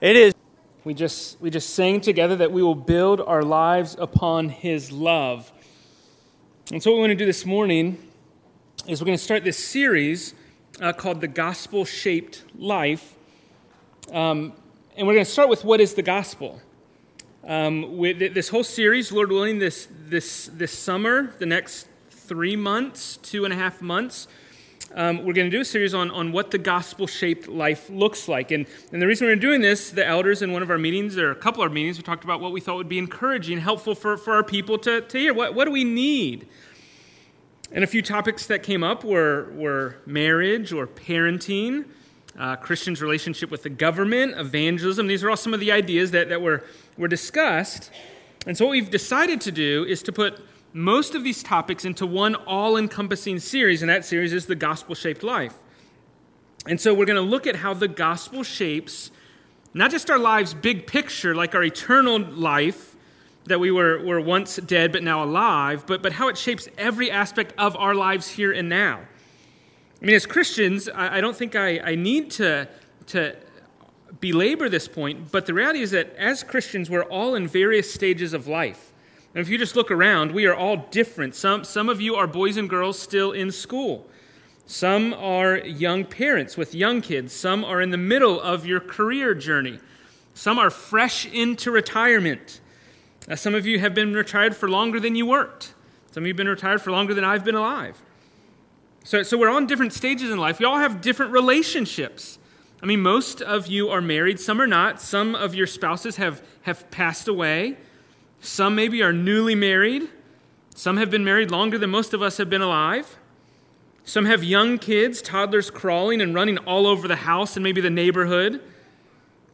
It is. We just, we just sang together that we will build our lives upon His love. And so, what we want to do this morning is we're going to start this series uh, called The Gospel Shaped Life. Um, and we're going to start with what is the gospel. Um, with this whole series, Lord willing, this, this, this summer, the next three months, two and a half months, um, we're going to do a series on, on what the gospel shaped life looks like. And, and the reason we're doing this, the elders in one of our meetings, or a couple of our meetings, we talked about what we thought would be encouraging, helpful for, for our people to, to hear. What, what do we need? And a few topics that came up were, were marriage or parenting, uh, Christians' relationship with the government, evangelism. These are all some of the ideas that, that were, were discussed. And so, what we've decided to do is to put most of these topics into one all encompassing series, and that series is the gospel shaped life. And so we're going to look at how the gospel shapes not just our lives big picture, like our eternal life that we were, were once dead but now alive, but, but how it shapes every aspect of our lives here and now. I mean, as Christians, I, I don't think I, I need to, to belabor this point, but the reality is that as Christians, we're all in various stages of life. And if you just look around, we are all different. Some, some of you are boys and girls still in school. Some are young parents with young kids. Some are in the middle of your career journey. Some are fresh into retirement. Uh, some of you have been retired for longer than you worked. Some of you have been retired for longer than I've been alive. So, so we're on different stages in life. We all have different relationships. I mean, most of you are married, some are not. Some of your spouses have, have passed away. Some maybe are newly married. Some have been married longer than most of us have been alive. Some have young kids, toddlers crawling and running all over the house and maybe the neighborhood.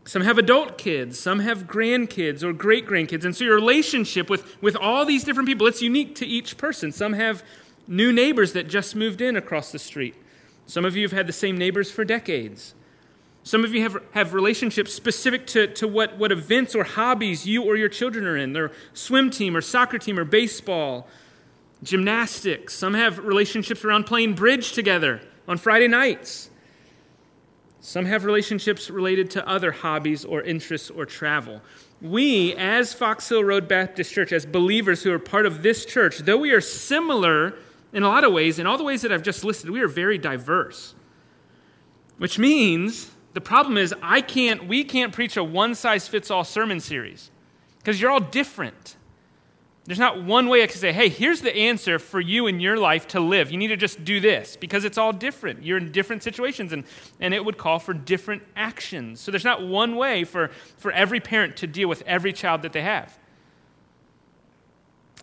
Some have adult kids. Some have grandkids or great grandkids. And so your relationship with, with all these different people, it's unique to each person. Some have new neighbors that just moved in across the street. Some of you have had the same neighbors for decades. Some of you have, have relationships specific to, to what, what events or hobbies you or your children are in. Their swim team or soccer team or baseball, gymnastics. Some have relationships around playing bridge together on Friday nights. Some have relationships related to other hobbies or interests or travel. We, as Fox Hill Road Baptist Church, as believers who are part of this church, though we are similar in a lot of ways, in all the ways that I've just listed, we are very diverse. Which means the problem is, I can't, we can't preach a one size fits all sermon series because you're all different. There's not one way I can say, hey, here's the answer for you in your life to live. You need to just do this because it's all different. You're in different situations and, and it would call for different actions. So there's not one way for, for every parent to deal with every child that they have.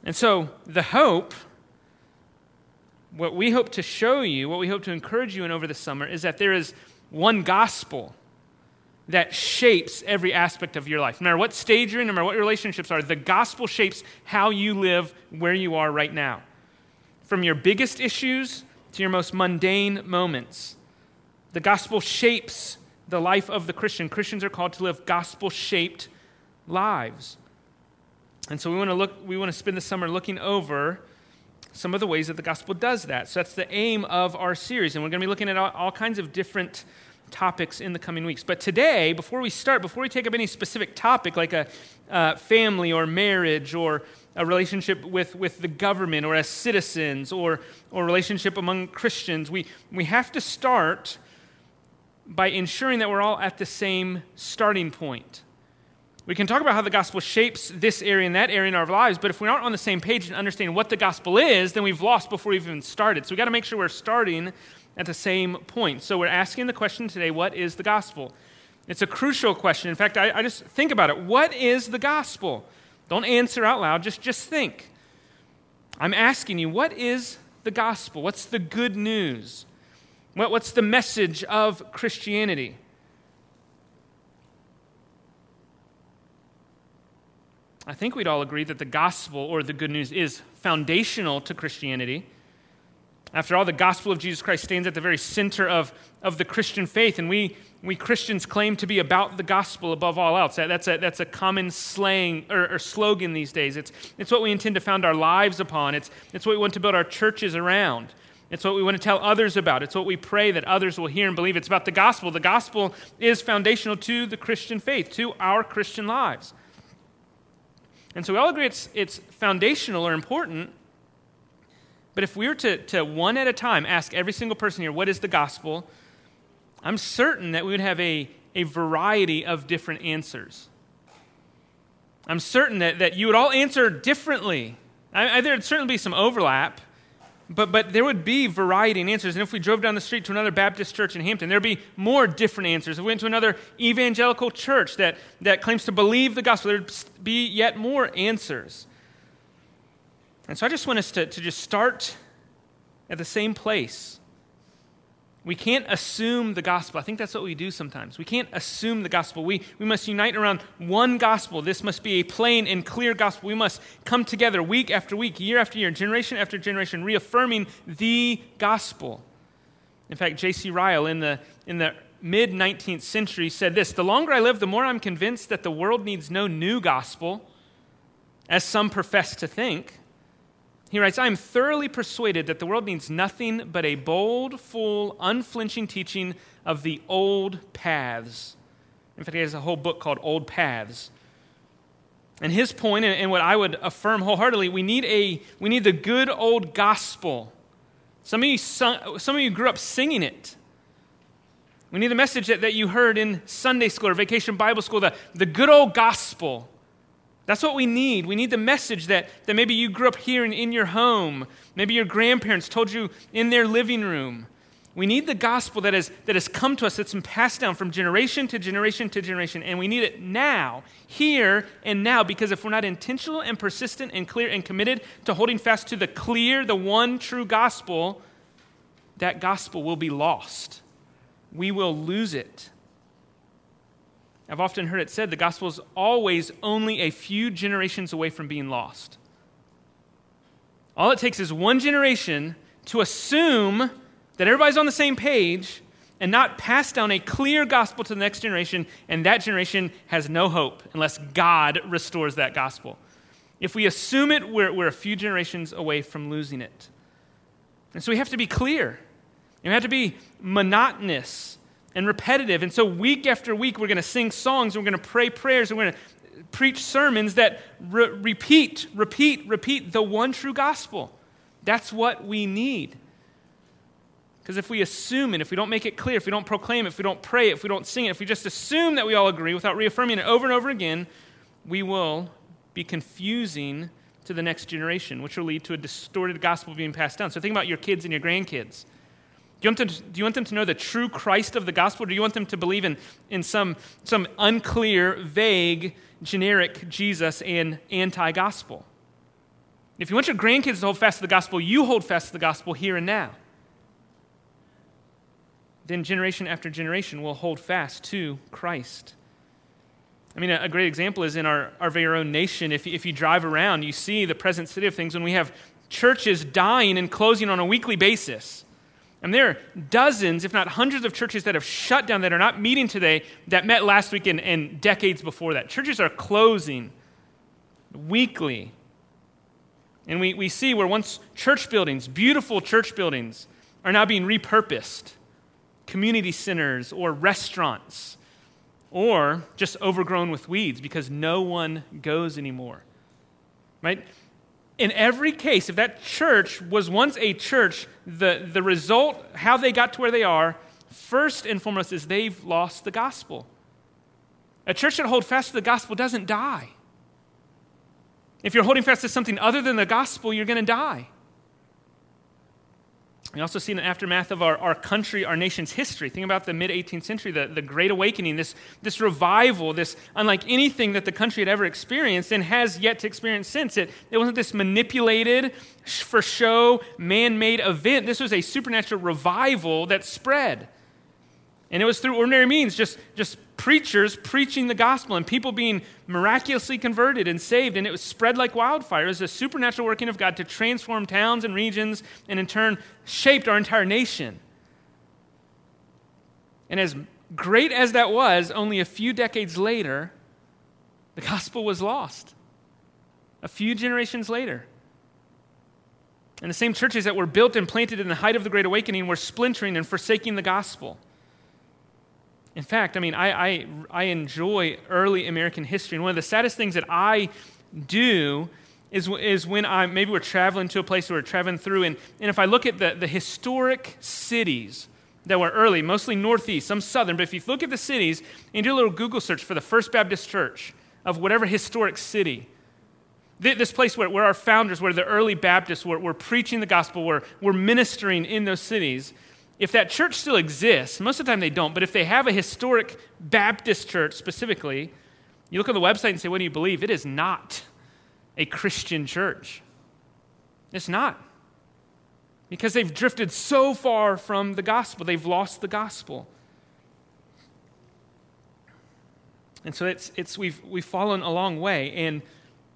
And so the hope, what we hope to show you, what we hope to encourage you in over the summer, is that there is one gospel that shapes every aspect of your life. No matter what stage you're in, no matter what your relationships are, the gospel shapes how you live where you are right now. From your biggest issues to your most mundane moments. The gospel shapes the life of the Christian. Christians are called to live gospel shaped lives. And so we want to look we want to spend the summer looking over some of the ways that the gospel does that. So that's the aim of our series. And we're going to be looking at all, all kinds of different topics in the coming weeks. But today, before we start, before we take up any specific topic like a uh, family or marriage or a relationship with, with the government or as citizens or, or relationship among Christians, we, we have to start by ensuring that we're all at the same starting point. We can talk about how the gospel shapes this area and that area in our lives, but if we aren't on the same page and understanding what the gospel is, then we've lost before we've even started. So we've got to make sure we're starting at the same point. So we're asking the question today what is the gospel? It's a crucial question. In fact, I, I just think about it. What is the gospel? Don't answer out loud, just, just think. I'm asking you, what is the gospel? What's the good news? What, what's the message of Christianity? I think we'd all agree that the gospel or the good news is foundational to Christianity. After all, the gospel of Jesus Christ stands at the very center of, of the Christian faith, and we, we Christians claim to be about the gospel above all else. That, that's, a, that's a common slang or, or, slogan these days. It's, it's what we intend to found our lives upon, it's, it's what we want to build our churches around. It's what we want to tell others about. It's what we pray that others will hear and believe. It's about the gospel. The gospel is foundational to the Christian faith, to our Christian lives. And so we all agree it's, it's foundational or important. But if we were to, to one at a time ask every single person here, what is the gospel? I'm certain that we would have a, a variety of different answers. I'm certain that, that you would all answer differently. I, I, there'd certainly be some overlap, but, but there would be variety in answers. And if we drove down the street to another Baptist church in Hampton, there'd be more different answers. If we went to another evangelical church that, that claims to believe the gospel, there'd be yet more answers. And so I just want us to, to just start at the same place we can't assume the gospel. I think that's what we do sometimes. We can't assume the gospel. We, we must unite around one gospel. This must be a plain and clear gospel. We must come together week after week, year after year, generation after generation, reaffirming the gospel. In fact, J.C. Ryle in the, in the mid 19th century said this The longer I live, the more I'm convinced that the world needs no new gospel, as some profess to think. He writes, I am thoroughly persuaded that the world needs nothing but a bold, full, unflinching teaching of the old paths. In fact, he has a whole book called Old Paths. And his point, and what I would affirm wholeheartedly, we need, a, we need the good old gospel. Some of, you sung, some of you grew up singing it. We need the message that, that you heard in Sunday school or vacation Bible school, the, the good old gospel. That's what we need. We need the message that, that maybe you grew up hearing in your home. Maybe your grandparents told you in their living room. We need the gospel that, is, that has come to us, that's been passed down from generation to generation to generation. And we need it now, here and now, because if we're not intentional and persistent and clear and committed to holding fast to the clear, the one true gospel, that gospel will be lost. We will lose it. I've often heard it said the gospel is always only a few generations away from being lost. All it takes is one generation to assume that everybody's on the same page and not pass down a clear gospel to the next generation, and that generation has no hope unless God restores that gospel. If we assume it, we're, we're a few generations away from losing it. And so we have to be clear. and We have to be monotonous and repetitive. And so, week after week, we're going to sing songs, and we're going to pray prayers, and we're going to preach sermons that re- repeat, repeat, repeat the one true gospel. That's what we need. Because if we assume it, if we don't make it clear, if we don't proclaim it, if we don't pray it, if we don't sing it, if we just assume that we all agree without reaffirming it over and over again, we will be confusing to the next generation, which will lead to a distorted gospel being passed down. So think about your kids and your grandkids. Do you, want them to, do you want them to know the true Christ of the gospel? Or do you want them to believe in, in some, some unclear, vague, generic Jesus and anti gospel? If you want your grandkids to hold fast to the gospel, you hold fast to the gospel here and now. Then generation after generation will hold fast to Christ. I mean, a, great example is in our, our very own nation. If, if you drive around, you see the present state of things when we have churches dying and closing on a weekly basis. And there are dozens, if not hundreds, of churches that have shut down that are not meeting today that met last week and, and decades before that. Churches are closing weekly. And we, we see where once church buildings, beautiful church buildings, are now being repurposed community centers or restaurants or just overgrown with weeds because no one goes anymore. Right? In every case, if that church was once a church, the, the result, how they got to where they are, first and foremost is they've lost the gospel. A church that holds fast to the gospel doesn't die. If you're holding fast to something other than the gospel, you're going to die. We also see in the aftermath of our, our country, our nation's history. Think about the mid 18th century, the, the Great Awakening, this, this revival, this unlike anything that the country had ever experienced and has yet to experience since. It, it wasn't this manipulated, for show, man made event. This was a supernatural revival that spread. And it was through ordinary means, just, just preachers preaching the gospel and people being miraculously converted and saved. And it was spread like wildfire. It was a supernatural working of God to transform towns and regions and in turn shaped our entire nation. And as great as that was, only a few decades later, the gospel was lost. A few generations later. And the same churches that were built and planted in the height of the Great Awakening were splintering and forsaking the gospel. In fact, I mean, I, I, I enjoy early American history. And one of the saddest things that I do is, is when I maybe we're traveling to a place where we're traveling through, and, and if I look at the, the historic cities that were early, mostly northeast, some southern, but if you look at the cities and do a little Google search for the First Baptist Church of whatever historic city, this place where, where our founders, where the early Baptists were, were preaching the gospel, were, were ministering in those cities, if that church still exists, most of the time they don't, but if they have a historic Baptist church specifically, you look on the website and say, What do you believe? It is not a Christian church. It's not. Because they've drifted so far from the gospel, they've lost the gospel. And so it's, it's, we've, we've fallen a long way, and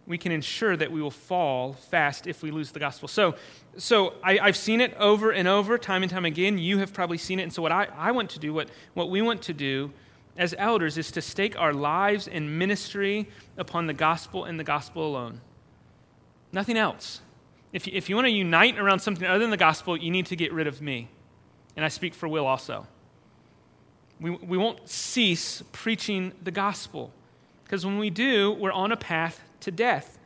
we can ensure that we will fall fast if we lose the gospel. So, so I, have seen it over and over, time and time again. You have probably seen it. And so, what I, I want to do, what, what we want to do as elders, is to stake our lives and ministry upon the gospel and the gospel alone. Nothing else. If you, if you want to unite around something other than the gospel, you need to get rid of me. And I speak for Will also. We, we won't cease preaching the gospel. Because when we do, we're on a path to death.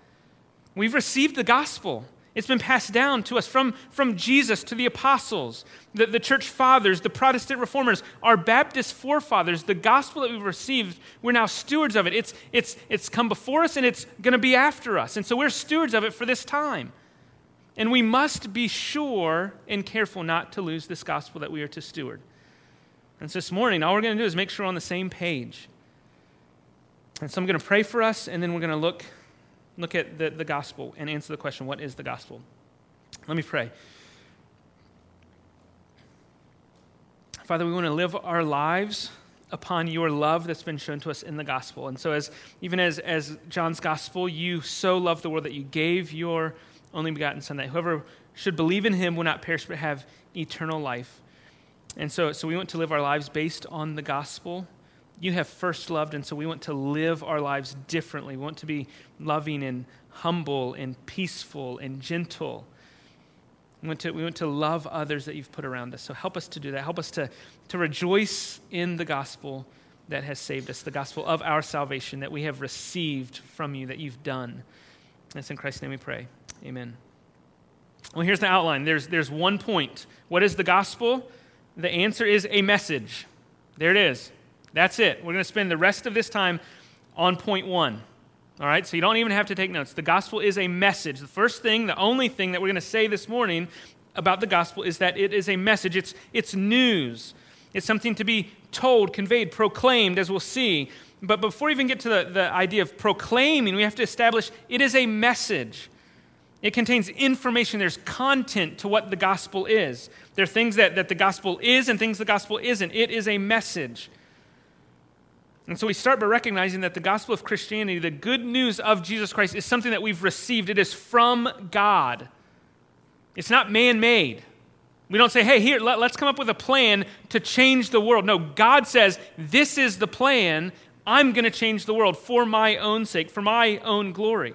We've received the gospel. It's been passed down to us from, from Jesus to the apostles, the, the church fathers, the Protestant reformers, our Baptist forefathers. The gospel that we've received, we're now stewards of it. It's, it's, it's come before us and it's going to be after us. And so we're stewards of it for this time. And we must be sure and careful not to lose this gospel that we are to steward. And so this morning, all we're going to do is make sure we're on the same page. And so I'm going to pray for us, and then we're going to look look at the, the gospel and answer the question what is the gospel? Let me pray. Father, we want to live our lives upon your love that's been shown to us in the gospel. And so, as even as, as John's gospel, you so loved the world that you gave your only begotten Son, that whoever should believe in him will not perish but have eternal life. And so, so we want to live our lives based on the gospel you have first loved, and so we want to live our lives differently. We want to be loving and humble and peaceful and gentle. We want to, we want to love others that you've put around us. So help us to do that. Help us to, to rejoice in the gospel that has saved us, the gospel of our salvation that we have received from you, that you've done. It's in Christ's name we pray. Amen. Well, here's the outline there's, there's one point. What is the gospel? The answer is a message. There it is. That's it. We're going to spend the rest of this time on point one. All right, so you don't even have to take notes. The gospel is a message. The first thing, the only thing that we're going to say this morning about the gospel is that it is a message. It's, it's news, it's something to be told, conveyed, proclaimed, as we'll see. But before we even get to the, the idea of proclaiming, we have to establish it is a message. It contains information, there's content to what the gospel is. There are things that, that the gospel is and things the gospel isn't. It is a message. And so we start by recognizing that the gospel of Christianity, the good news of Jesus Christ, is something that we've received. It is from God, it's not man made. We don't say, hey, here, let, us come up with a plan to change the world. No, God says, this is the plan. I'm going to change the world for my own sake, for my own glory.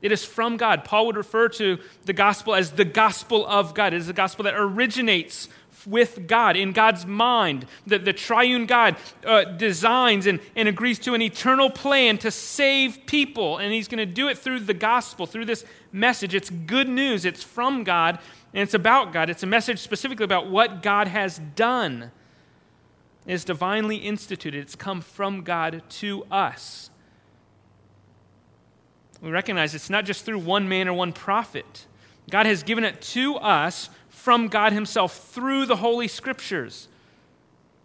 It is from God. Paul would refer to the gospel as the gospel of God. It is the gospel that originates with God, in God's mind. The, the triune God uh, designs and, and agrees to an eternal plan to save people. And He's going to do it through the gospel, through this message. It's good news, it's from God, and it's about God. It's a message specifically about what God has done. It's divinely instituted, it's come from God to us. We recognize it's not just through one man or one prophet. God has given it to us from God Himself through the Holy Scriptures.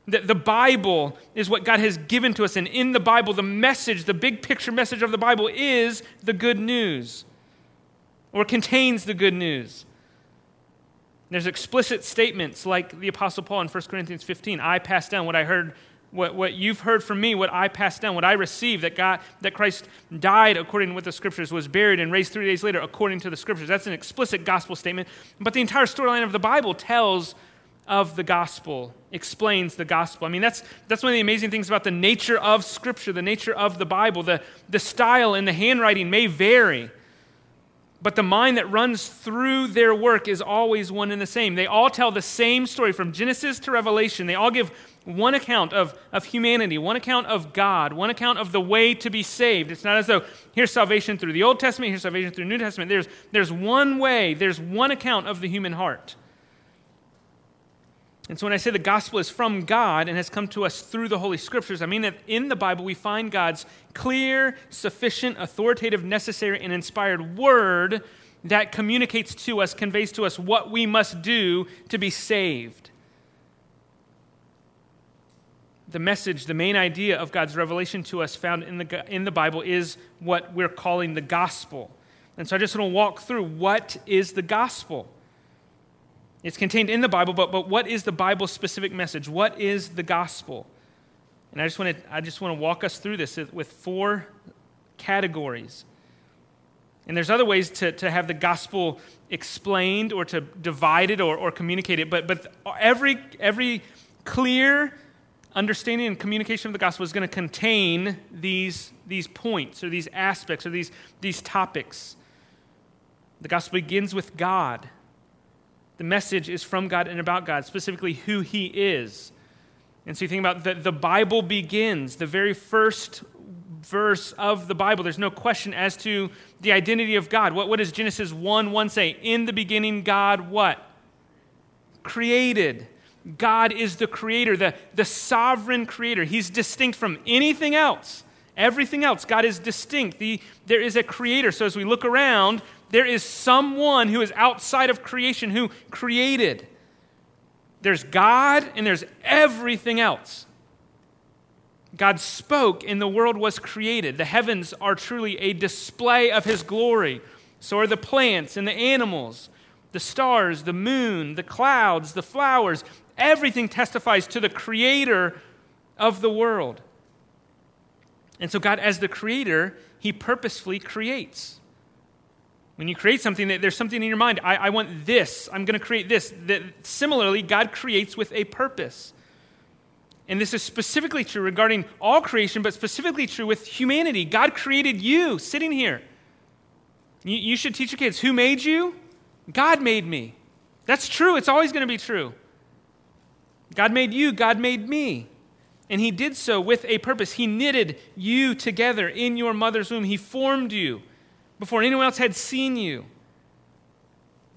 That the Bible is what God has given to us, and in the Bible, the message, the big picture message of the Bible is the good news, or contains the good news. There's explicit statements like the Apostle Paul in 1 Corinthians 15 I passed down what I heard what, what you've heard from me, what I passed down, what I received, that, God, that Christ died according to what the scriptures, was buried and raised three days later according to the scriptures. That's an explicit gospel statement. But the entire storyline of the Bible tells of the gospel, explains the gospel. I mean, that's, that's one of the amazing things about the nature of scripture, the nature of the Bible. The, the style and the handwriting may vary. But the mind that runs through their work is always one and the same. They all tell the same story from Genesis to Revelation. They all give one account of, of humanity, one account of God, one account of the way to be saved. It's not as though here's salvation through the Old Testament, here's salvation through the New Testament. There's, there's one way, there's one account of the human heart. And so when I say the gospel is from God and has come to us through the Holy Scriptures, I mean that in the Bible we find God's clear, sufficient, authoritative, necessary, and inspired word that communicates to us, conveys to us what we must do to be saved. The message, the main idea of God's revelation to us found in the, in the Bible is what we're calling the gospel. And so I just want to walk through what is the gospel. It's contained in the Bible, but, but what is the Bible specific message? What is the gospel? And I just, want to, I just want to walk us through this with four categories. And there's other ways to, to have the gospel explained or to divide it or, or communicate it, but, but every, every clear understanding and communication of the gospel is going to contain these, these points or these aspects or these, these topics. The gospel begins with God. The message is from God and about God, specifically who He is. And so you think about the, the Bible begins, the very first verse of the Bible. There's no question as to the identity of God. What, what does Genesis 1 1 say? In the beginning, God what? Created. God is the creator, the, the sovereign creator. He's distinct from anything else. Everything else, God is distinct. The, there is a creator. So as we look around, there is someone who is outside of creation who created. There's God and there's everything else. God spoke and the world was created. The heavens are truly a display of his glory. So are the plants and the animals, the stars, the moon, the clouds, the flowers. Everything testifies to the creator of the world. And so, God, as the creator, he purposefully creates. When you create something, there's something in your mind. I, I want this. I'm going to create this. That similarly, God creates with a purpose. And this is specifically true regarding all creation, but specifically true with humanity. God created you sitting here. You, you should teach your kids who made you? God made me. That's true. It's always going to be true. God made you, God made me. And He did so with a purpose. He knitted you together in your mother's womb, He formed you before anyone else had seen you.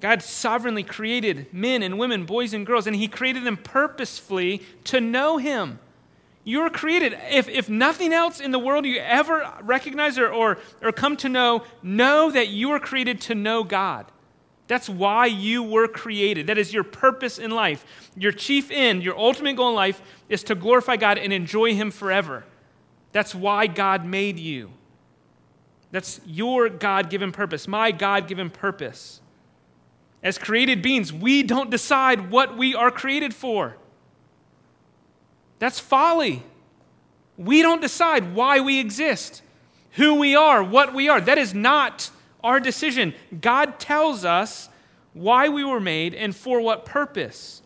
God sovereignly created men and women, boys and girls, and He created them purposefully to know Him. You were created. If, if nothing else in the world you ever recognize or, or, or come to know, know that you were created to know God. That's why you were created. That is your purpose in life. Your chief end, your ultimate goal in life is to glorify God and enjoy Him forever. That's why God made you. That's your God given purpose, my God given purpose. As created beings, we don't decide what we are created for. That's folly. We don't decide why we exist, who we are, what we are. That is not our decision. God tells us why we were made and for what purpose.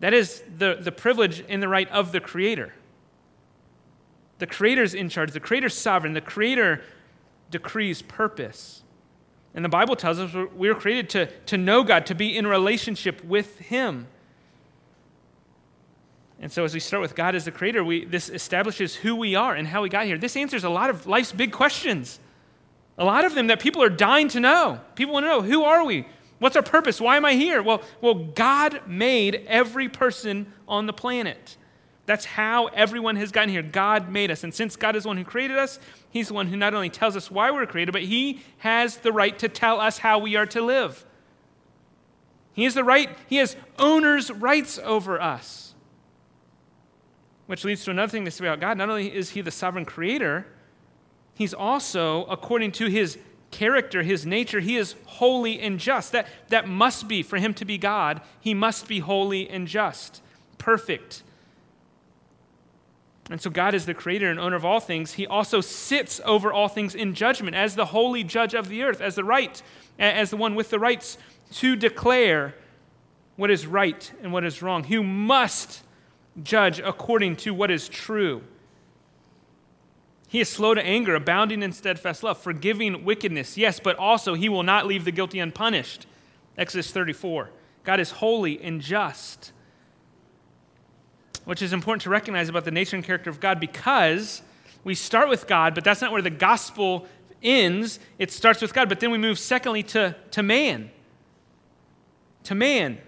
That is the, the privilege and the right of the Creator. The Creator's in charge, the Creator's sovereign, the Creator decrees purpose. And the Bible tells us we were created to, to know God, to be in relationship with Him. And so, as we start with God as the creator, we, this establishes who we are and how we got here. This answers a lot of life's big questions. A lot of them that people are dying to know. People want to know who are we? What's our purpose? Why am I here? Well, well, God made every person on the planet. That's how everyone has gotten here. God made us. And since God is the one who created us, He's the one who not only tells us why we're created, but He has the right to tell us how we are to live. He has the right, He has owner's rights over us. Which leads to another thing to say about God. Not only is He the sovereign creator, He's also, according to His character, His nature, He is holy and just. That, that must be, for Him to be God, He must be holy and just, perfect and so, God is the creator and owner of all things. He also sits over all things in judgment as the holy judge of the earth, as the right, as the one with the rights to declare what is right and what is wrong, who must judge according to what is true. He is slow to anger, abounding in steadfast love, forgiving wickedness, yes, but also he will not leave the guilty unpunished. Exodus 34. God is holy and just, which is important to recognize about the nature and character of God because we start with God, but that's not where the gospel ends. It starts with God, but then we move, secondly, to, to man. To man.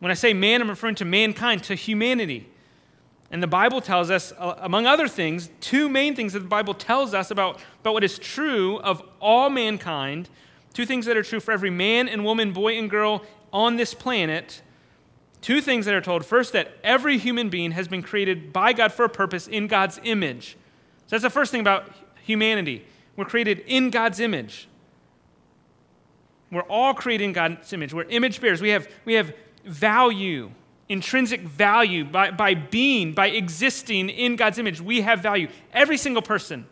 When I say man, I'm referring to mankind, to humanity. And the Bible tells us, uh, among other things, two main things that the Bible tells us about, about what is true of all mankind, two things that are true for every man and woman, boy and girl on this planet. Two things that are told. First, that every human being has been created by God for a purpose in God's image. So that's the first thing about humanity. We're created in God's image. We're all created in God's image. We're image bearers. We have, we have value intrinsic value by, by being, by existing in God's image. We have value. Every single person,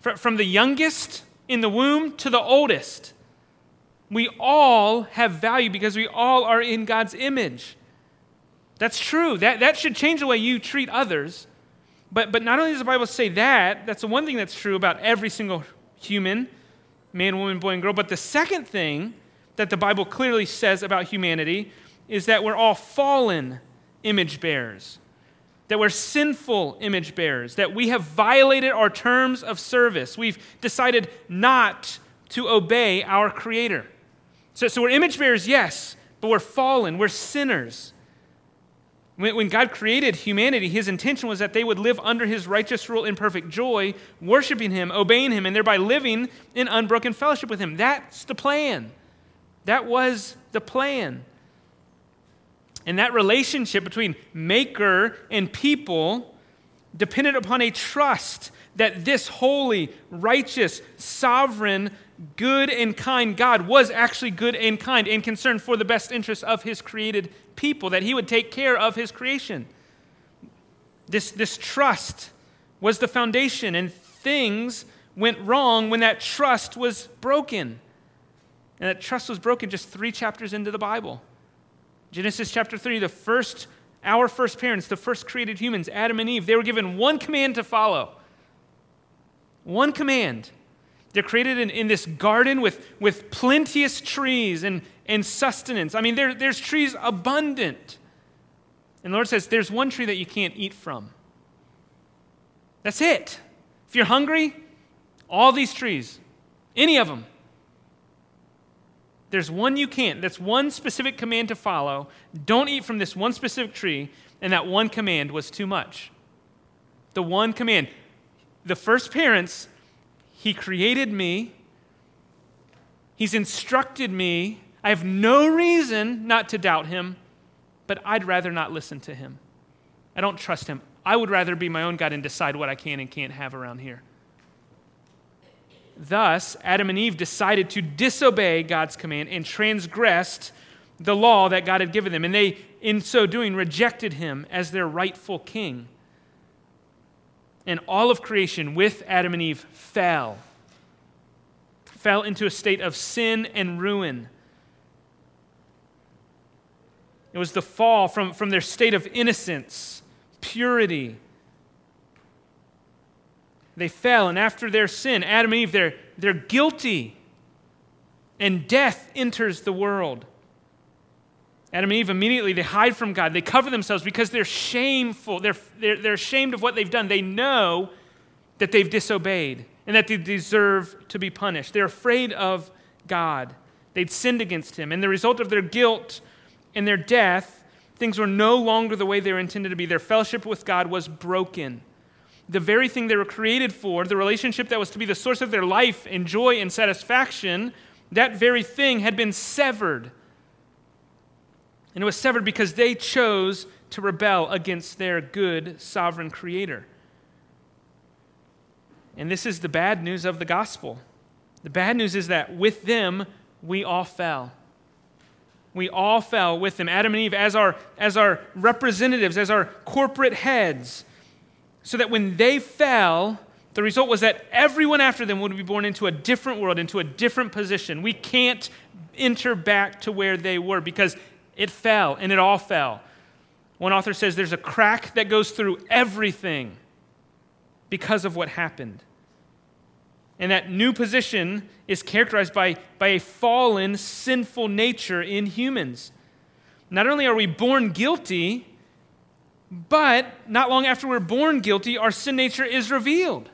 from the youngest in the womb to the oldest, we all have value because we all are in God's image. That's true. That, that should change the way you treat others. But, but not only does the Bible say that, that's the one thing that's true about every single human, man, woman, boy, and girl. But the second thing that the Bible clearly says about humanity is that we're all fallen image bearers, that we're sinful image bearers, that we have violated our terms of service. We've decided not to obey our Creator. So, so we're image bearers, yes, but we're fallen, we're sinners. When, when God created humanity, his intention was that they would live under his righteous rule in perfect joy, worshiping him, obeying him, and thereby living in unbroken fellowship with him. That's the plan. That was the plan. And that relationship between maker and people depended upon a trust that this holy, righteous, sovereign, good, and kind God was actually good and kind and concerned for the best interests of his created people, that he would take care of his creation. This, this trust was the foundation, and things went wrong when that trust was broken. And that trust was broken just three chapters into the Bible. Genesis chapter 3, the first, our first parents, the first created humans, Adam and Eve, they were given one command to follow. One command. They're created in, in this garden with, with plenteous trees and, and sustenance. I mean, there, there's trees abundant. And the Lord says, There's one tree that you can't eat from. That's it. If you're hungry, all these trees, any of them, there's one you can't. That's one specific command to follow. Don't eat from this one specific tree. And that one command was too much. The one command. The first parents, He created me, He's instructed me. I have no reason not to doubt Him, but I'd rather not listen to Him. I don't trust Him. I would rather be my own God and decide what I can and can't have around here. Thus, Adam and Eve decided to disobey God's command and transgressed the law that God had given them. And they, in so doing, rejected him as their rightful king. And all of creation, with Adam and Eve, fell. Fell into a state of sin and ruin. It was the fall from, from their state of innocence, purity, they fell, and after their sin, Adam and Eve, they're, they're guilty, and death enters the world. Adam and Eve immediately they hide from God. They cover themselves because they're shameful. They're, they're, they're ashamed of what they've done. They know that they've disobeyed and that they deserve to be punished. They're afraid of God. They'd sinned against Him. And the result of their guilt and their death, things were no longer the way they were intended to be. Their fellowship with God was broken the very thing they were created for, the relationship that was to be the source of their life and joy and satisfaction, that very thing had been severed. And it was severed because they chose to rebel against their good sovereign creator. And this is the bad news of the gospel. The bad news is that with them, we all fell. We all fell with them. Adam and Eve, as our, as our representatives, as our corporate heads, so that when they fell, the result was that everyone after them would be born into a different world, into a different position. We can't enter back to where they were because it fell and it all fell. One author says there's a crack that goes through everything because of what happened. And that new position is characterized by, by a fallen, sinful nature in humans. Not only are we born guilty, but not long after we're born guilty, our sin nature is revealed.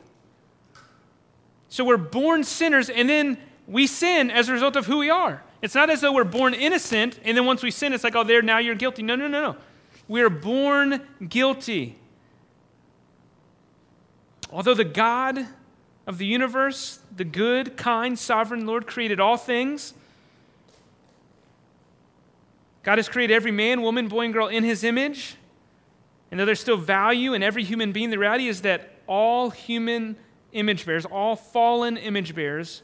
So we're born sinners, and then we sin as a result of who we are. It's not as though we're born innocent, and then once we sin, it's like, oh, there, now you're guilty. No, no, no, no. We're born guilty. Although the God of the universe, the good, kind, sovereign Lord created all things. God has created every man, woman, boy, and girl in his image. And though there's still value in every human being, the reality is that all human image bearers, all fallen image bearers,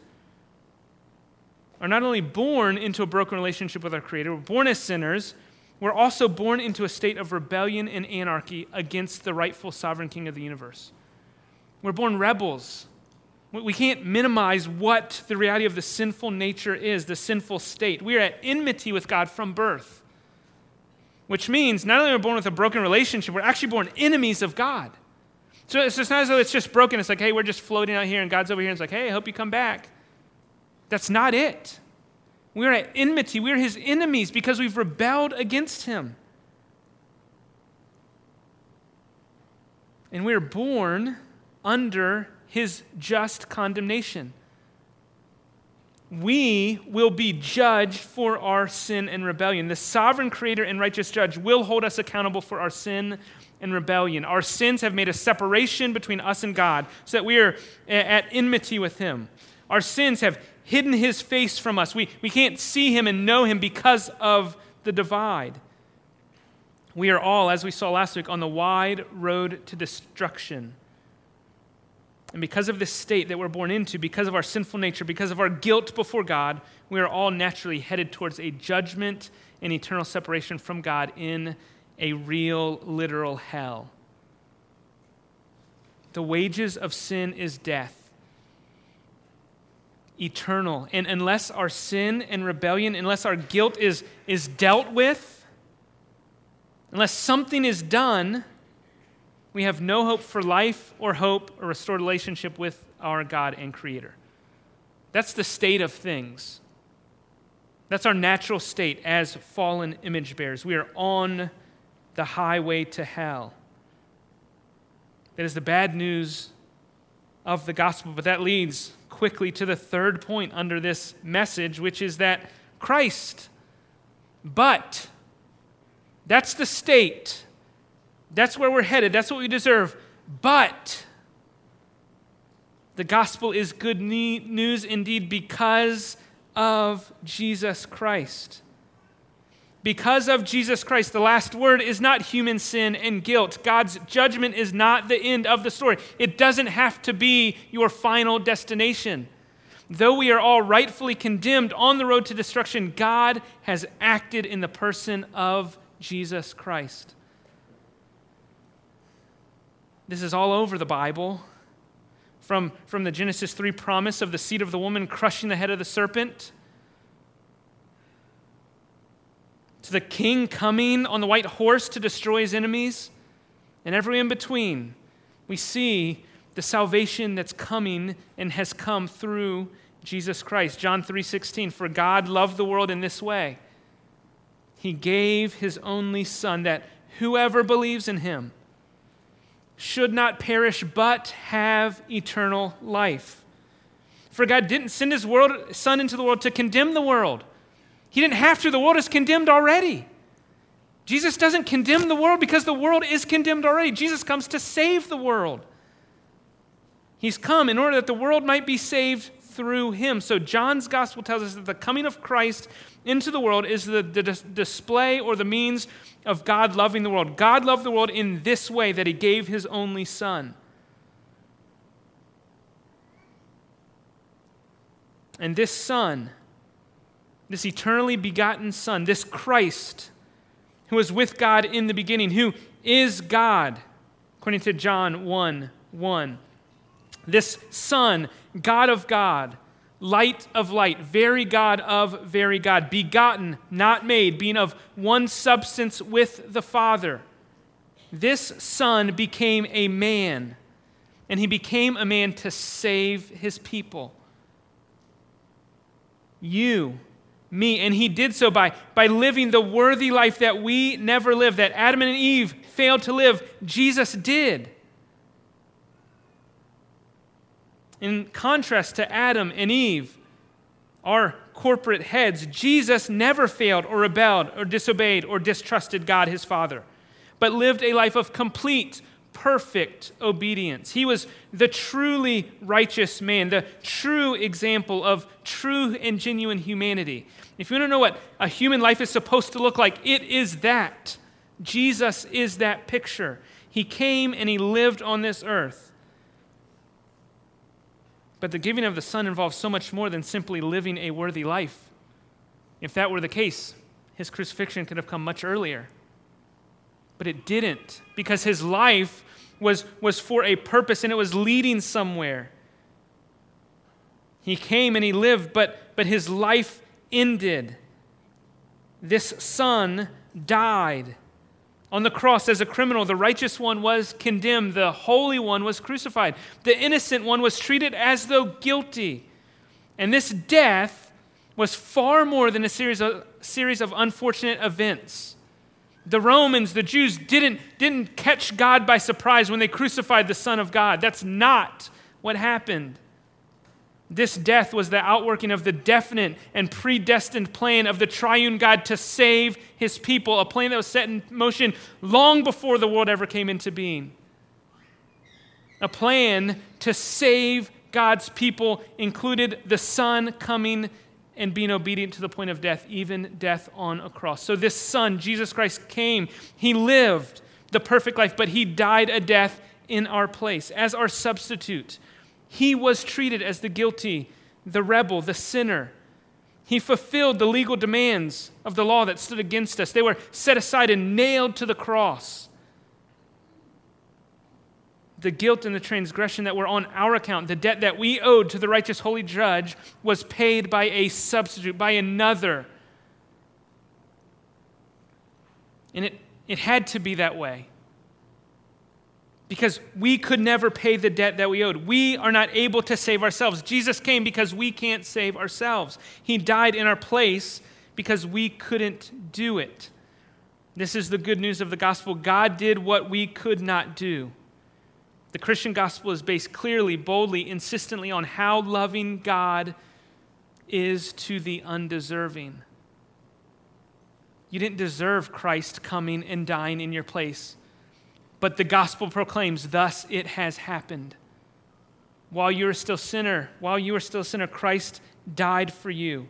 are not only born into a broken relationship with our Creator, we're born as sinners, we're also born into a state of rebellion and anarchy against the rightful sovereign King of the universe. We're born rebels we can't minimize what the reality of the sinful nature is, the sinful state. We are at enmity with God from birth, which means not only are we born with a broken relationship, we're actually born enemies of God. So it's just not as though it's just broken. It's like, hey, we're just floating out here, and God's over here, and it's like, hey, I hope you come back. That's not it. We're at enmity. We're his enemies because we've rebelled against him. And we're born under his just condemnation. We will be judged for our sin and rebellion. The sovereign creator and righteous judge will hold us accountable for our sin and rebellion. Our sins have made a separation between us and God so that we are at enmity with him. Our sins have hidden his face from us. We, we can't see him and know him because of the divide. We are all, as we saw last week, on the wide road to destruction. And because of this state that we're born into, because of our sinful nature, because of our guilt before God, we are all naturally headed towards a judgment and eternal separation from God in a real, literal hell. The wages of sin is death, eternal. And unless our sin and rebellion, unless our guilt is, is dealt with, unless something is done, we have no hope for life or hope or restored relationship with our God and Creator. That's the state of things. That's our natural state as fallen image bearers. We are on the highway to hell. That is the bad news of the gospel, but that leads quickly to the third point under this message, which is that Christ, but, that's the state that's where we're headed. That's what we deserve. But the gospel is good news indeed because of Jesus Christ. Because of Jesus Christ, the last word is not human sin and guilt. God's judgment is not the end of the story. It doesn't have to be your final destination. Though we are all rightfully condemned on the road to destruction, God has acted in the person of Jesus Christ. This is all over the Bible. From, from the Genesis 3 promise of the seed of the woman crushing the head of the serpent, to the king coming on the white horse to destroy his enemies, and every in between, we see the salvation that's coming and has come through Jesus Christ. John 3:16 For God loved the world in this way. He gave his only son that whoever believes in him should not perish but have eternal life. For God didn't send his world, Son into the world to condemn the world. He didn't have to, the world is condemned already. Jesus doesn't condemn the world because the world is condemned already. Jesus comes to save the world. He's come in order that the world might be saved through him. So, John's gospel tells us that the coming of Christ into the world is the, the dis- display or the means of God loving the world. God loved the world in this way that he gave his only Son. And this Son, this eternally begotten Son, this Christ, who was with God in the beginning, who is God, according to John 1 1. This Son, God of God, light of light, very God of very God, begotten, not made, being of one substance with the Father. This Son became a man and he became a man to save his people. You, me, and he did so by, by living the worthy life that we never lived, that Adam and Eve failed to live. Jesus did. In contrast to Adam and Eve, our corporate heads, Jesus never failed or rebelled or disobeyed or distrusted God, his Father, but lived a life of complete, perfect obedience. He was the truly righteous man, the true example of true and genuine humanity. If you want to know what a human life is supposed to look like, it is that. Jesus is that picture. He came and he lived on this earth. But the giving of the Son involves so much more than simply living a worthy life. If that were the case, his crucifixion could have come much earlier. But it didn't, because his life was, was for a purpose and it was leading somewhere. He came and he lived, but, but his life ended. This son died on the cross as a criminal. The righteous one was condemned, the holy one was crucified, the innocent one was treated as though guilty. And this death was far more than a series of, series of unfortunate events. The Romans, the Jews, didn't, didn't catch God by surprise when they crucified the Son of God. That's not what happened. This death was the outworking of the definite and predestined plan of the triune God to save his people, a plan that was set in motion long before the world ever came into being. A plan to save God's people included the Son coming and being obedient to the point of death, even death on a cross. So, this Son, Jesus Christ, came. He lived the perfect life, but he died a death in our place as our substitute. He was treated as the guilty, the rebel, the sinner. He fulfilled the legal demands of the law that stood against us. They were set aside and nailed to the cross. The guilt and the transgression that were on our account, the debt that we owed to the righteous holy judge, was paid by a substitute, by another. And it, it had to be that way because we could never pay the debt that we owed. We are not able to save ourselves. Jesus came because we can't save ourselves. He died in our place because we couldn't do it. This is the good news of the gospel. God did what we could not do. The Christian gospel is based clearly, boldly, insistently on how loving God is to the undeserving. You didn't deserve Christ coming and dying in your place. But the gospel proclaims, thus it has happened. While you were still sinner, while you were still a sinner, Christ died for you.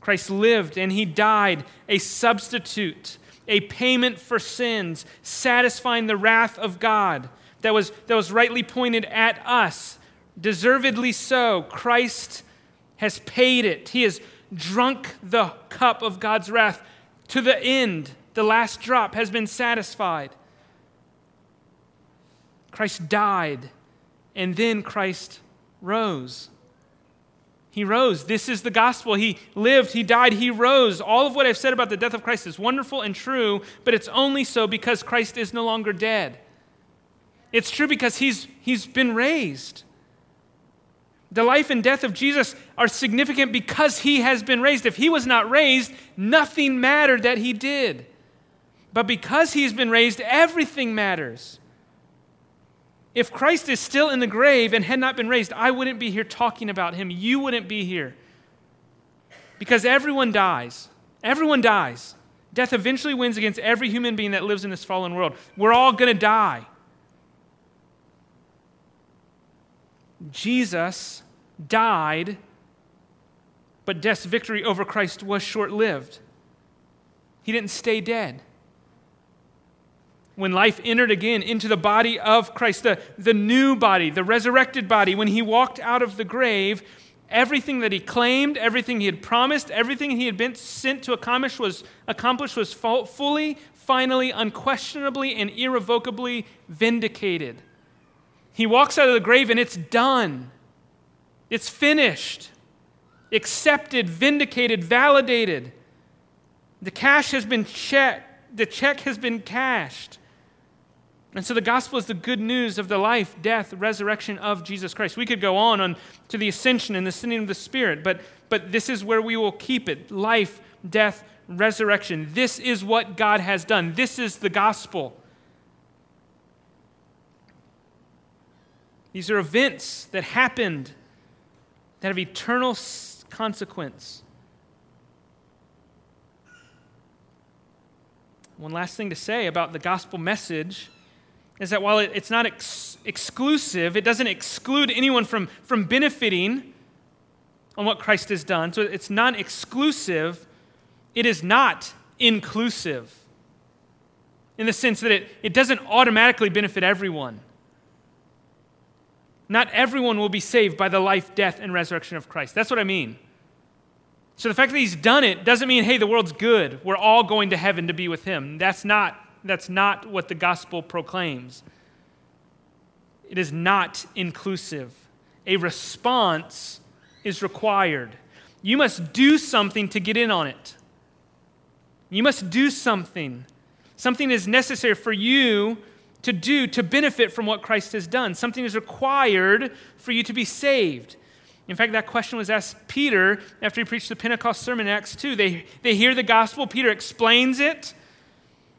Christ lived and he died, a substitute, a payment for sins, satisfying the wrath of God that was, that was rightly pointed at us. Deservedly so. Christ has paid it. He has drunk the cup of God's wrath to the end. The last drop has been satisfied. Christ died, and then Christ rose. He rose. This is the gospel. He lived, he died, he rose. All of what I've said about the death of Christ is wonderful and true, but it's only so because Christ is no longer dead. It's true because he's, he's been raised. The life and death of Jesus are significant because he has been raised. If he was not raised, nothing mattered that he did. But because he's been raised, everything matters. If Christ is still in the grave and had not been raised, I wouldn't be here talking about him. You wouldn't be here. Because everyone dies. Everyone dies. Death eventually wins against every human being that lives in this fallen world. We're all going to die. Jesus died, but death's victory over Christ was short lived. He didn't stay dead when life entered again into the body of Christ, the, the new body, the resurrected body, when he walked out of the grave, everything that he claimed, everything he had promised, everything he had been sent to accomplish was accomplished was fully, finally, unquestionably, and irrevocably vindicated. He walks out of the grave and it's done. It's finished. Accepted, vindicated, validated. The cash has been checked. The check has been cashed. And so the gospel is the good news of the life, death, resurrection of Jesus Christ. We could go on, on to the ascension and the sending of the Spirit, but, but this is where we will keep it life, death, resurrection. This is what God has done. This is the gospel. These are events that happened that have eternal consequence. One last thing to say about the gospel message is that while it's not ex- exclusive, it doesn't exclude anyone from, from benefiting on what Christ has done. So it's non exclusive, it is not inclusive in the sense that it, it doesn't automatically benefit everyone. Not everyone will be saved by the life, death, and resurrection of Christ. That's what I mean. So the fact that he's done it doesn't mean, hey, the world's good. We're all going to heaven to be with him. That's not that's not what the gospel proclaims. It is not inclusive. A response is required. You must do something to get in on it. You must do something. Something is necessary for you to do to benefit from what Christ has done. Something is required for you to be saved. In fact, that question was asked Peter after he preached the Pentecost sermon in Acts 2. They, they hear the gospel, Peter explains it,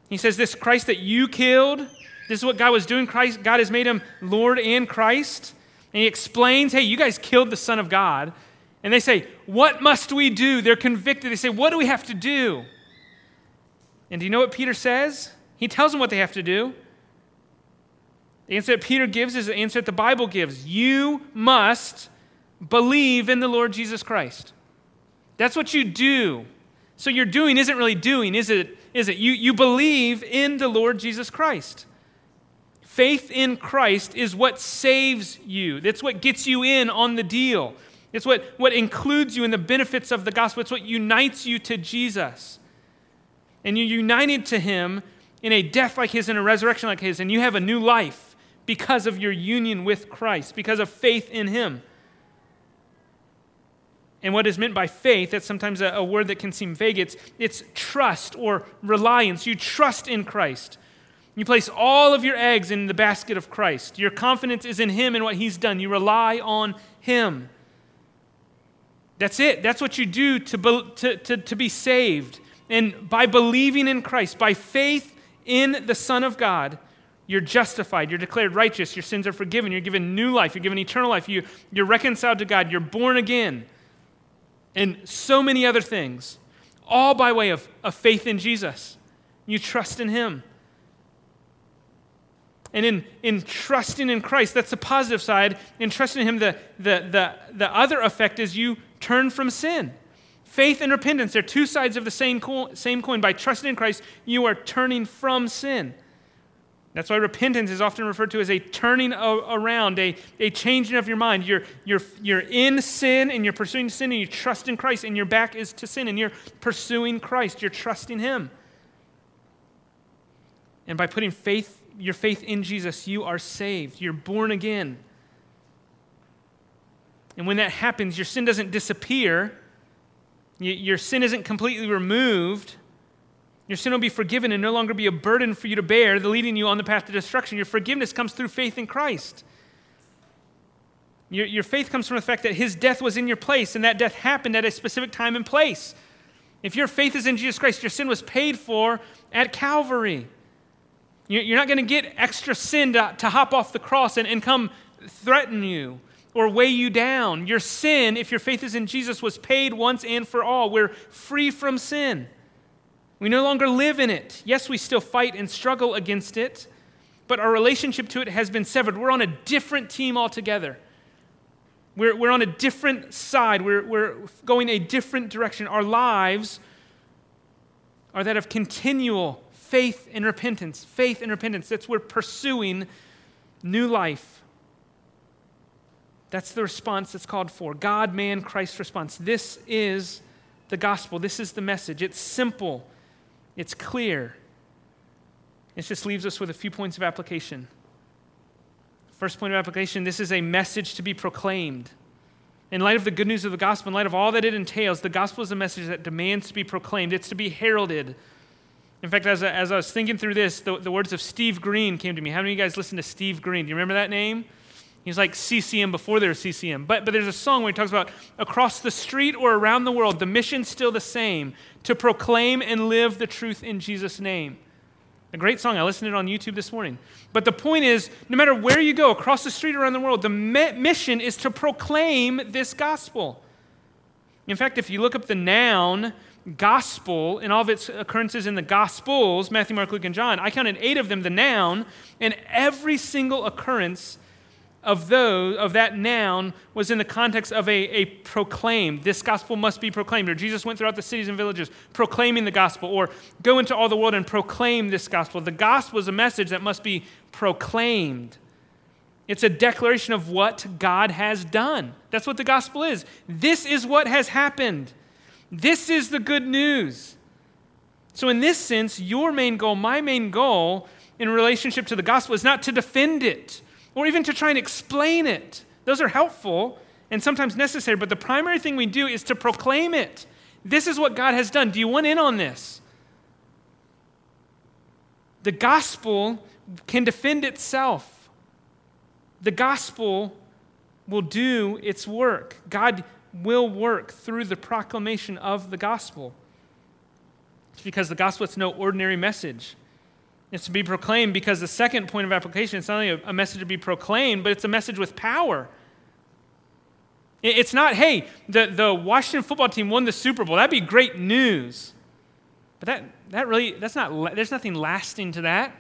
he says, This Christ that you killed, this is what God was doing. Christ, God has made him Lord and Christ. And he explains, Hey, you guys killed the Son of God. And they say, What must we do? They're convicted. They say, What do we have to do? And do you know what Peter says? He tells them what they have to do. The answer that Peter gives is the answer that the Bible gives. You must believe in the Lord Jesus Christ. That's what you do. So your doing isn't really doing, is it? Is it? You, you believe in the Lord Jesus Christ. Faith in Christ is what saves you. That's what gets you in on the deal. It's what, what includes you in the benefits of the gospel. It's what unites you to Jesus. And you're united to him in a death like his and a resurrection like his, and you have a new life because of your union with Christ, because of faith in him. And what is meant by faith, that's sometimes a, a, word that can seem vague, it's, it's trust or reliance. You trust in Christ. You place all of your eggs in the basket of Christ. Your confidence is in Him and what He's done. You rely on Him. That's it. That's what you do to, be, to, to, to be saved. And by believing in Christ, by faith in the Son of God, you're justified. You're declared righteous. Your sins are forgiven. You're given new life. You're given eternal life. You, you're reconciled to God. You're born again and so many other things, all by way of, of faith in Jesus. You trust in Him. And in, in trusting in Christ, that's the positive side. In trusting in Him, the, the, the, the other effect is you turn from sin. Faith and repentance, they're two sides of the same coin, same coin. By trusting in Christ, you are turning from sin. That's why repentance is often referred to as a turning around, a, a changing of your mind. You're, you're, you're in sin and you're pursuing sin and you trust in Christ, and your back is to sin and you're pursuing Christ. You're trusting Him. And by putting faith, your faith in Jesus, you are saved. You're born again. And when that happens, your sin doesn't disappear, your sin isn't completely removed your sin will be forgiven and no longer be a burden for you to bear, leading you on the path to destruction. Your forgiveness comes through faith in Christ. Your, your faith comes from the fact that his death was in your place and that death happened at a specific time and place. If your faith is in Jesus Christ, your sin was paid for at Calvary. You're not going to get extra sin to, to hop off the cross and, and come threaten you or weigh you down. Your sin, if your faith is in Jesus, was paid once and for all. We're free from sin. We no longer live in it. Yes, we still fight and struggle against it, but our relationship to it has been severed. We're on a different team altogether. We're, we're on a different side. We're, we're going a different direction. Our lives are that of continual faith and repentance. Faith and repentance. That's we're pursuing new life. That's the response that's called for. God, man, Christ response. This is the gospel. This is the message. It's simple. It's clear. It just leaves us with a few points of application. First point of application this is a message to be proclaimed. In light of the good news of the gospel, in light of all that it entails, the gospel is a message that demands to be proclaimed, it's to be heralded. In fact, as I, as I was thinking through this, the, the words of Steve Green came to me. How many of you guys listen to Steve Green? Do you remember that name? He's like CCM before there was CCM. But, but there's a song where he talks about across the street or around the world, the mission's still the same to proclaim and live the truth in Jesus' name. A great song. I listened to it on YouTube this morning. But the point is, no matter where you go, across the street or around the world, the mission is to proclaim this gospel. In fact, if you look up the noun gospel in all of its occurrences in the gospels Matthew, Mark, Luke, and John I counted eight of them, the noun, and every single occurrence of those of that noun was in the context of a, a proclaim. This gospel must be proclaimed. Or jesus went throughout the cities and villages proclaiming the gospel or go into all the world and proclaim this gospel. The gospel is a message that must be proclaimed. It's a declaration of what god has done. That's what the gospel is. This is what has happened. This is the good news. So, in this sense, your main goal, my main goal in relationship to the gospel is not to defend it or even to try and explain it. Those are helpful and sometimes necessary, but the primary thing we do is to proclaim it. This is what God has done. Do you want in on this? The gospel can defend itself. The gospel will do its work. God will work through the proclamation of the gospel. It's because the gospel is no ordinary message. It's to be proclaimed because the second point of application is not only a, message to be proclaimed, but it's a message with power. It's not, hey, the, the Washington football team won the Super Bowl. That'd be great news. But that, that really, that's not, there's nothing lasting to that.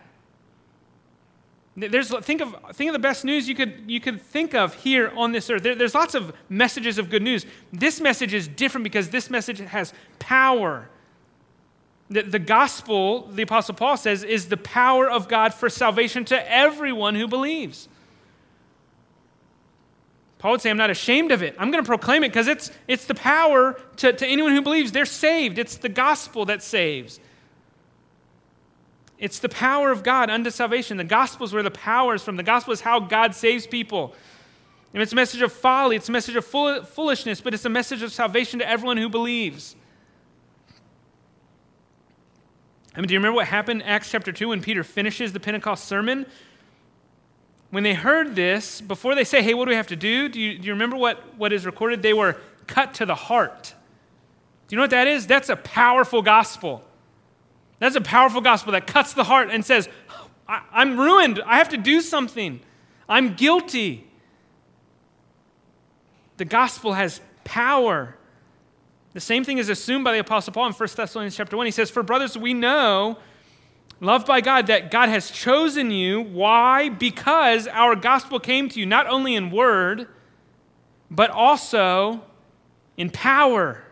There's, think, of, think of the best news you could, you could think of here on this earth. There, there's lots of messages of good news. This message is different because this message has power. The, the gospel, the Apostle Paul says, is the power of God for salvation to everyone who believes. Paul would say, I'm not ashamed of it. I'm going to proclaim it because it's, it's the power to, to anyone who believes. They're saved. It's the gospel that saves. It's the power of God unto salvation. The gospel is where the power is from. The gospel is how God saves people. And it's a message of folly, it's a message of foolishness, but it's a message of salvation to everyone who believes. I mean, do you remember what happened Acts chapter 2 when Peter finishes the Pentecost sermon? When they heard this, before they say, hey, what do we have to do? Do you, do you remember what, what is recorded? They were cut to the heart. Do you know what that is? That's a powerful gospel. That's a powerful gospel that cuts the heart and says, I'm ruined. I have to do something. I'm guilty. The gospel has power. The same thing is assumed by the Apostle Paul in 1 Thessalonians chapter 1. He says, For brothers, we know, loved by God, that God has chosen you. Why? Because our gospel came to you not only in word, but also in power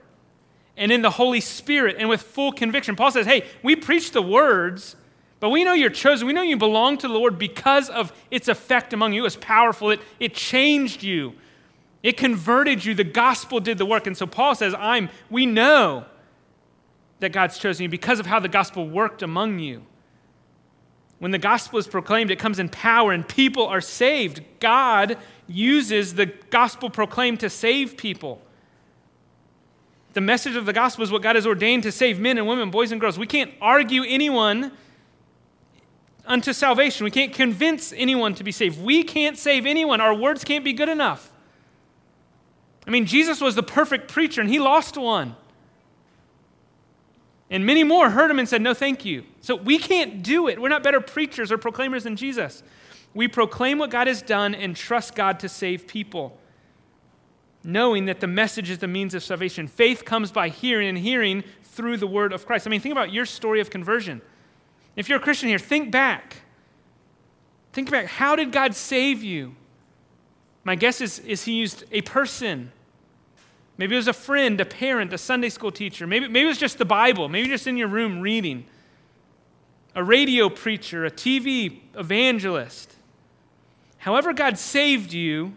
and in the Holy Spirit and with full conviction. Paul says, Hey, we preach the words, but we know you're chosen. We know you belong to the Lord because of its effect among you. It was powerful, it, it changed you, it converted you. The gospel did the work. And so Paul says, I'm, we know that God's chosen you because of how the gospel worked among you. When the gospel is proclaimed, it comes in power and people are saved. God uses the gospel proclaimed to save people. The message of the gospel is what God has ordained to save men and women, boys and girls. We can't argue anyone unto salvation. We can't convince anyone to be saved. We can't save anyone. Our words can't be good enough. I mean, Jesus was the perfect preacher, and he lost one. And many more heard him and said, No, thank you. So we can't do it. We're not better preachers or proclaimers than Jesus. We proclaim what God has done and trust God to save people knowing that the message is the means of salvation. Faith comes by hearing, and hearing through the word of Christ. I mean, think about your story of conversion. If you're a Christian here, think back. Think back. How did God save you? My guess is, is He used a person. Maybe it was a friend, a parent, a Sunday school teacher. Maybe, maybe it was just the Bible. Maybe just in your room reading. A radio preacher, a TV evangelist. However, God saved you,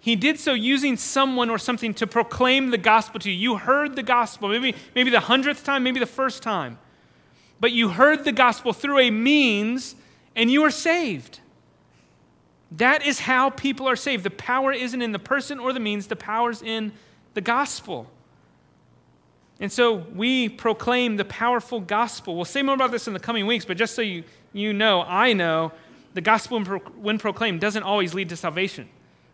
he did so using someone or something to proclaim the gospel to you. You heard the gospel, maybe, maybe the hundredth time, maybe the first time. But you heard the gospel through a means and you are saved. That is how people are saved. The power isn't in the person or the means, the power's in the gospel. And so we proclaim the powerful gospel. We'll say more about this in the coming weeks, but just so you, you know, I know, the gospel, when proclaimed, doesn't always lead to salvation.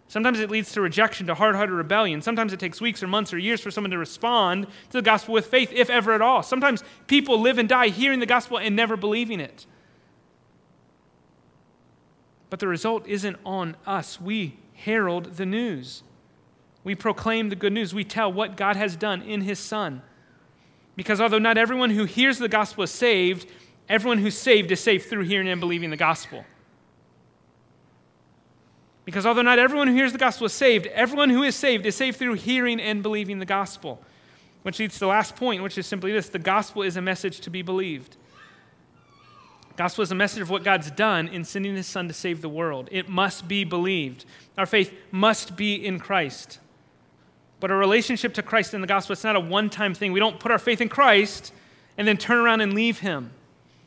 Sometimes it leads to rejection, to hard hearted rebellion. Sometimes it takes weeks or months or years for someone to respond to the gospel with faith, if ever at all. Sometimes people live and die hearing the gospel and never believing it. But the result isn't on us. We herald the news, we proclaim the good news, we tell what God has done in His Son. Because although not everyone who hears the gospel is saved, everyone who's saved is saved through hearing and believing the gospel. Because although not everyone who hears the gospel is saved, everyone who is saved is saved through hearing and believing the gospel. Which leads to the last point, which is simply this the gospel is a message to be believed. Gospel is a message of what God's done in sending his son to save the world. It must be believed. Our faith must be in Christ. But a relationship to Christ in the gospel, it's not a one time thing. We don't put our faith in Christ and then turn around and leave him.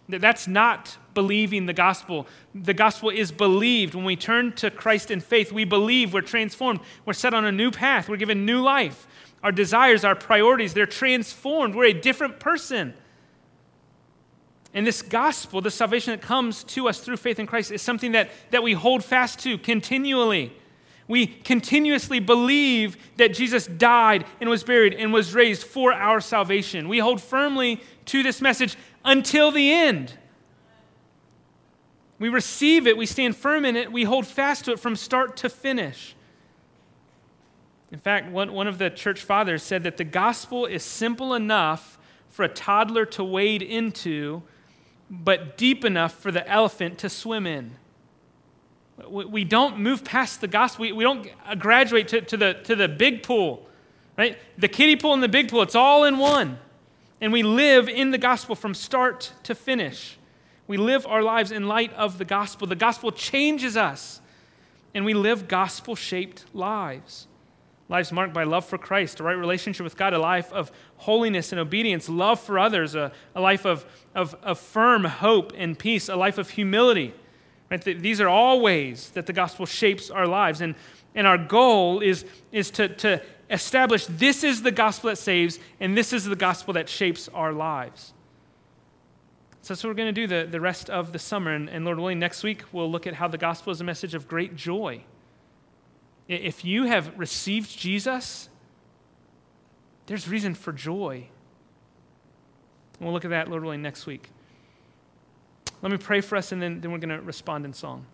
That's not believing the gospel. The gospel is believed. When we turn to Christ in faith, we believe, we're transformed, we're set on a new path, we're given new life. Our desires, our priorities, they're transformed. We're a different person. And this gospel, the salvation that comes to us through faith in Christ, is something that, that we hold fast to continually. We continuously believe that Jesus died and was buried and was raised for our salvation. We hold firmly to this message until the end. We receive it, we stand firm in it, we hold fast to it from start to finish. In fact, one, one of the church fathers said that the gospel is simple enough for a toddler to wade into, but deep enough for the elephant to swim in. We, don't move past the gospel, we, we don't graduate to, to, the, to the big pool, right? The kiddie pool and the big pool, it's all in one. And we live in the gospel from start to finish. We live our lives in light of the gospel. The gospel changes us, and we live gospel shaped lives. Lives marked by love for Christ, a right relationship with God, a life of holiness and obedience, love for others, a, a life of, of, of firm hope and peace, a life of humility. Right? These are all ways that the gospel shapes our lives. And, and our goal is, is to, to establish this is the gospel that saves, and this is the gospel that shapes our lives. So that's what we're going to do the, the rest of the summer. And, and Lord willing, next week we'll look at how the gospel is a message of great joy. If you have received Jesus, there's reason for joy. we'll look at that, Lord willing, next week. Let me pray for us, and then, then we're going to respond in song.